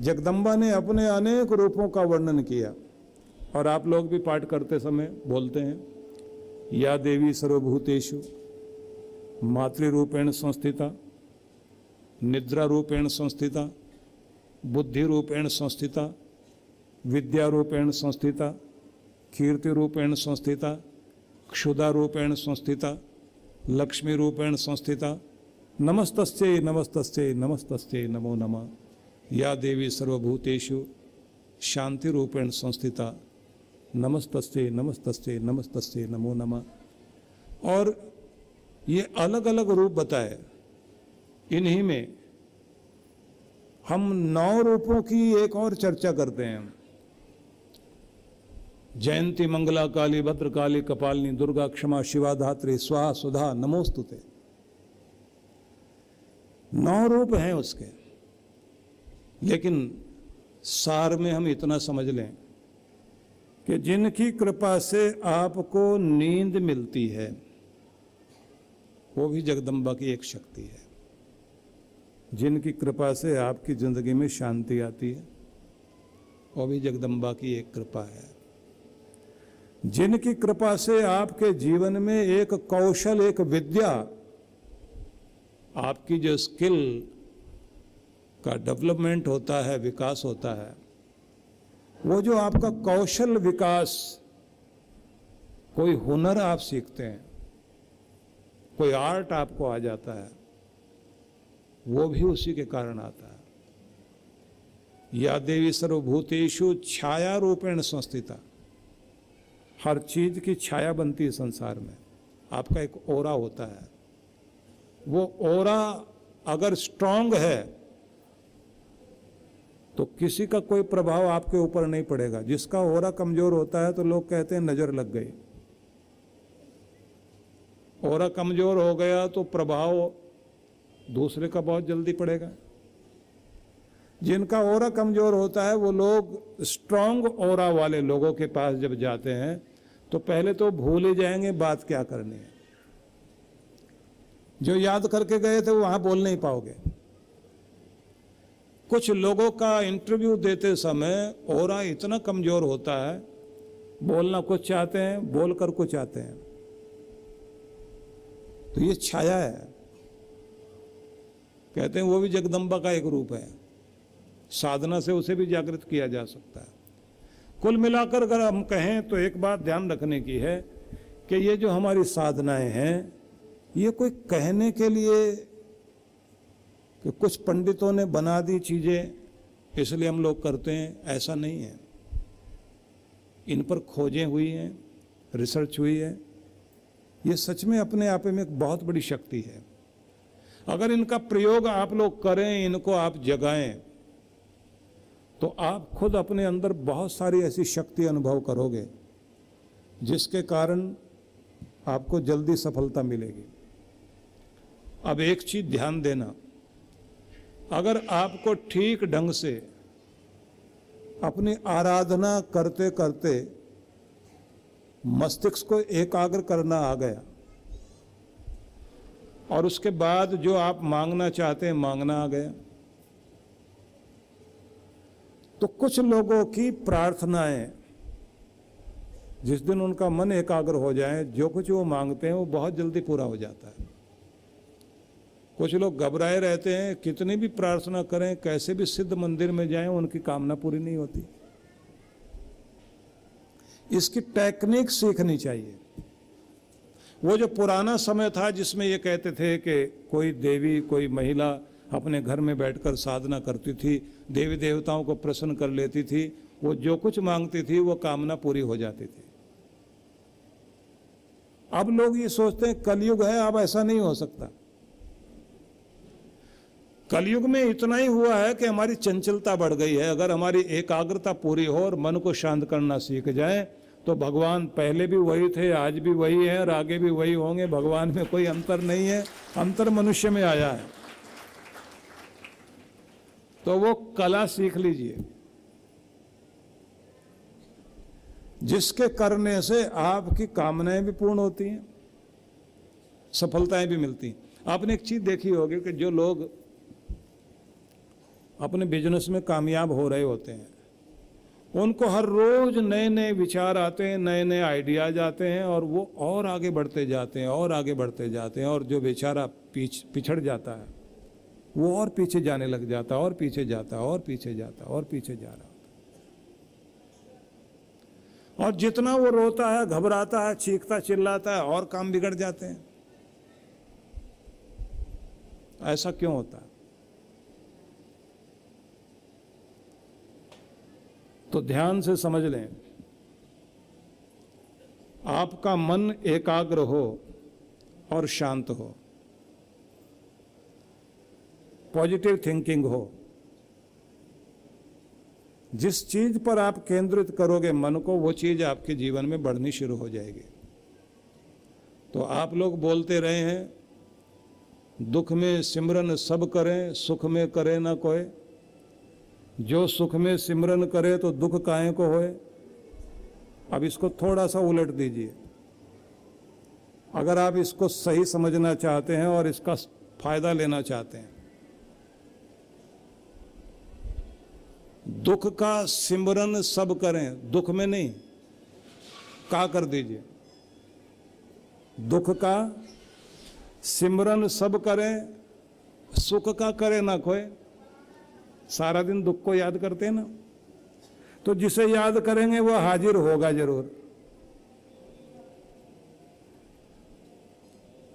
जगदम्बा ने अपने अनेक रूपों का वर्णन किया। और आप लोग भी पाठ करते समय बोलते हैं, या देवी सर्वभूतेषु, मातृरूपेण संस्थिता निद्रा रूपेण संस्थिता बुद्धि रूपेण संस्थिता विद्या रूपेण संस्थिता कीर्ति रूपेण संस्थिता क्षुदा रूपेण संस्थिता लक्ष्मी रूपेण संस्थिता, नमस्तस्ये नमस्तस्ये नमस्तस्ये, नमो नमः। या देवी सर्वभूतेषु शांति रूपेण संस्थिता। नमस्तस्ते नमस्तस्ते नमस्तस्ये नमो नमः। और ये अलग अलग रूप बताए। इन्हीं में हम नौ रूपों की एक और चर्चा करते हैं। जयंती मंगला काली, भद्र काली, कपालिनी, दुर्गा क्षमा शिवा धात्री स्वाहा, सुधा, नमोस्तुते। नौ रूप हैं उसके। लेकिन सार में हम इतना समझ लें कि जिनकी कृपा से आपको नींद मिलती है, वो भी जगदम्बा की एक शक्ति है। जिनकी कृपा से आपकी ज़िंदगी में शांति आती है, वो भी जगदम्बा की एक कृपा है। जिनकी कृपा से आपके जीवन में एक कौशल, एक विद्या, आपकी जो स्किल का डेवलपमेंट होता है, विकास होता है, वो जो आपका कौशल विकास, कोई हुनर आप सीखते हैं, कोई आर्ट आपको आ जाता है, वो भी उसी के कारण आता है। या देवी सर्वभूतेषु छाया रूपेण संस्थिता। हर चीज़ की छाया बनती है संसार में। आपका एक ओरा होता है। वो ओरा अगर स्ट्रांग है तो किसी का कोई प्रभाव आपके ऊपर नहीं पड़ेगा। जिसका ओरा कमज़ोर होता है तो लोग कहते हैं नज़र लग गई। ओरा कमज़ोर हो गया तो प्रभाव दूसरे का बहुत जल्दी पड़ेगा। जिनका ओरा कमज़ोर होता है वो लोग स्ट्रांग ओरा वाले लोगों के पास जब जाते हैं तो पहले तो भूल ही जाएँगे बात क्या करनी है। जो याद करके गए थे वहाँ बोल नहीं पाओगे। कुछ लोगों का इंटरव्यू देते समय ओरा इतना कमज़ोर होता है, बोलना कुछ चाहते हैं, बोलकर कुछ आते हैं। तो ये छाया है। कहते हैं वो भी जगदम्बा का एक रूप है। साधना से उसे भी जागृत किया जा सकता है। कुल मिलाकर अगर हम कहें तो एक बात ध्यान रखने की है कि ये जो हमारी साधनाएँ हैं, ये कोई कहने के लिए कि कुछ पंडितों ने बना दी चीज़ें, इसलिए हम लोग करते हैं, ऐसा नहीं है। इन पर खोजें हुई हैं, रिसर्च हुई है। ये सच में अपने आप में एक बहुत बड़ी शक्ति है। अगर इनका प्रयोग आप लोग करें, इनको आप जगाएँ तो आप खुद अपने अंदर बहुत सारी ऐसी शक्ति अनुभव करोगे, जिसके कारण आपको जल्दी सफलता मिलेगी। अब एक चीज़ ध्यान देना। अगर आपको ठीक ढंग से अपनी आराधना करते करते मस्तिष्क को एकाग्र करना आ गया, और उसके बाद जो आप मांगना चाहते हैं, मांगना आ गया तो कुछ लोगों की प्रार्थनाएँ जिस दिन उनका मन एकाग्र हो जाए, जो कुछ वो मांगते हैं, वो बहुत जल्दी पूरा हो जाता है। कुछ लोग घबराए रहते हैं, कितनी भी प्रार्थना करें, कैसे भी सिद्ध मंदिर में जाएँ, उनकी कामना पूरी नहीं होती। इसकी टेक्निक सीखनी चाहिए। वो जो पुराना समय था, जिसमें ये कहते थे कि कोई देवी, कोई महिला अपने घर में बैठकर साधना करती थी, देवी देवताओं को प्रसन्न कर लेती थी, वो जो कुछ मांगती थी, वो कामना पूरी हो जाती थी। अब लोग ये सोचते हैं, कलयुग है, अब ऐसा नहीं हो सकता। कलयुग में इतना ही हुआ है कि हमारी चंचलता बढ़ गई है। अगर हमारी एकाग्रता पूरी हो और मन को शांत करना सीख जाए तो भगवान पहले भी वही थे, आज भी वही है और आगे भी वही होंगे। भगवान में कोई अंतर नहीं है, अंतर मनुष्य में आया है। तो वो कला सीख लीजिए। जिसके करने से आपकी कामनाएँ भी पूर्ण होती हैं, सफलताएँ भी मिलती हैं। आपने एक चीज़ देखी होगी कि जो लोग अपने बिज़नेस में कामयाब हो रहे होते हैं। उनको हर रोज नए नए विचार आते हैं नए नए आइडियाज़ आते हैं और वो और आगे बढ़ते जाते हैं, और आगे बढ़ते जाते हैं और जो बेचारा पीछ, पिछड़ जाता है, वो और पीछे जाने लग जाता है, और पीछे जाता है, और पीछे जाता है, और पीछे जा रहा होता और जितना वो रोता है, घबराता है, चीखता, चिल्लाता है, और काम बिगड़ जाते हैं। ऐसा क्यों होता है? तो ध्यान से समझ लें। आपका मन एकाग्र हो और शांत हो। पॉजिटिव थिंकिंग हो। जिस चीज़ पर आप केंद्रित करोगे मन को, वो चीज़ आपके जीवन में बढ़नी शुरू हो जाएगी। तो आप लोग बोलते रहे हैं, दुख में सिमरन सब करें, सुख में करें ना कोई। जो सुख में सिमरन करे तो दुख काहे को होए? अब इसको थोड़ा सा उलट दीजिए। अगर आप इसको सही समझना चाहते हैं और इसका फ़ायदा लेना चाहते हैं। दुख का सिमरन सब करें, दुख में नहीं। का कर दीजिए। दुख का सिमरन सब करें, सुख का करे ना कोई सारा दिन दुख को याद करते हैं ना? तो जिसे याद करेंगे वो हाजिर होगा ज़रूर।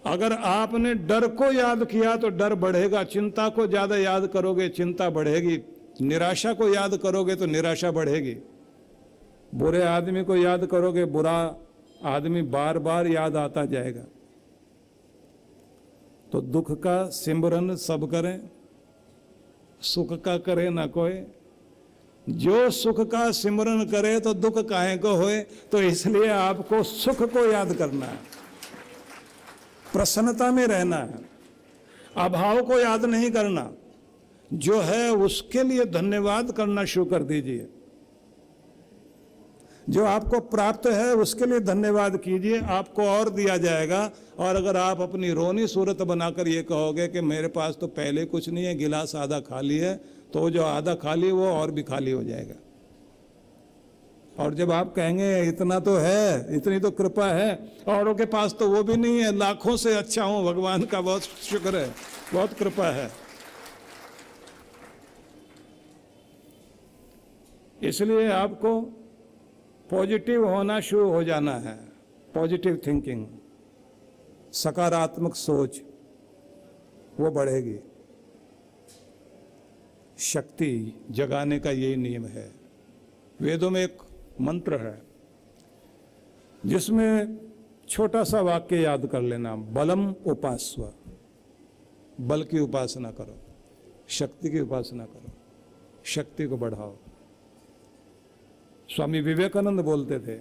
अगर आपने डर को याद किया तो डर बढ़ेगा, चिंता को ज़्यादा याद करोगे, चिंता बढ़ेगी। निराशा को याद करोगे तो निराशा बढ़ेगी। बुरे आदमी को याद करोगे, बुरा आदमी बार बार याद आता जाएगा। तो दुख का सिमरन सब करें। सुख का करे ना कोई। जो सुख का सिमरन करे तो दुख काहे को होए? तो इसलिए आपको सुख को याद करना है। प्रसन्नता में रहना है। अभाव को याद नहीं करना। जो है उसके लिए धन्यवाद करना शुरू कर दीजिए। जो आपको प्राप्त है, उसके लिए धन्यवाद कीजिए। आपको और दिया जाएगा। और अगर आप अपनी रोनी सूरत बनाकर ये कहोगे कि मेरे पास तो पहले कुछ नहीं है, गिलास आधा खाली है तो जो आधा खाली वो और भी खाली हो जाएगा। और जब आप कहेंगे, इतना तो है, इतनी तो कृपा है, औरों के पास तो वो भी नहीं है, लाखों से अच्छा हूँ, भगवान का बहुत शुक्र है, बहुत कृपा है। इसलिए आपको पॉजिटिव होना शुरू हो जाना है। पॉजिटिव थिंकिंग सकारात्मक सोच, वो बढ़ेगी। शक्ति जगाने का यही नियम है। वेदों में एक मंत्र है, जिसमें छोटा सा वाक्य याद कर लेना, बलम उपास्व। बल की उपासना करो, शक्ति की उपासना करो, शक्ति को बढ़ाओ। स्वामी विवेकानंद बोलते थे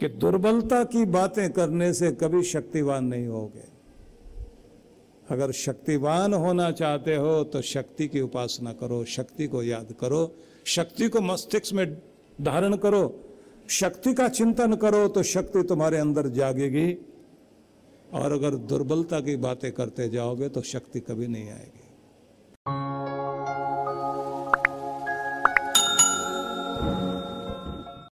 कि दुर्बलता की बातें करने से कभी शक्तिवान नहीं होगे। अगर शक्तिवान होना चाहते हो तो शक्ति की उपासना करो, शक्ति को याद करो, शक्ति को मस्तिष्क में धारण करो, शक्ति का चिंतन करो तो शक्ति तुम्हारे अंदर जागेगी। और अगर दुर्बलता की बातें करते जाओगे तो शक्ति कभी नहीं आएगी।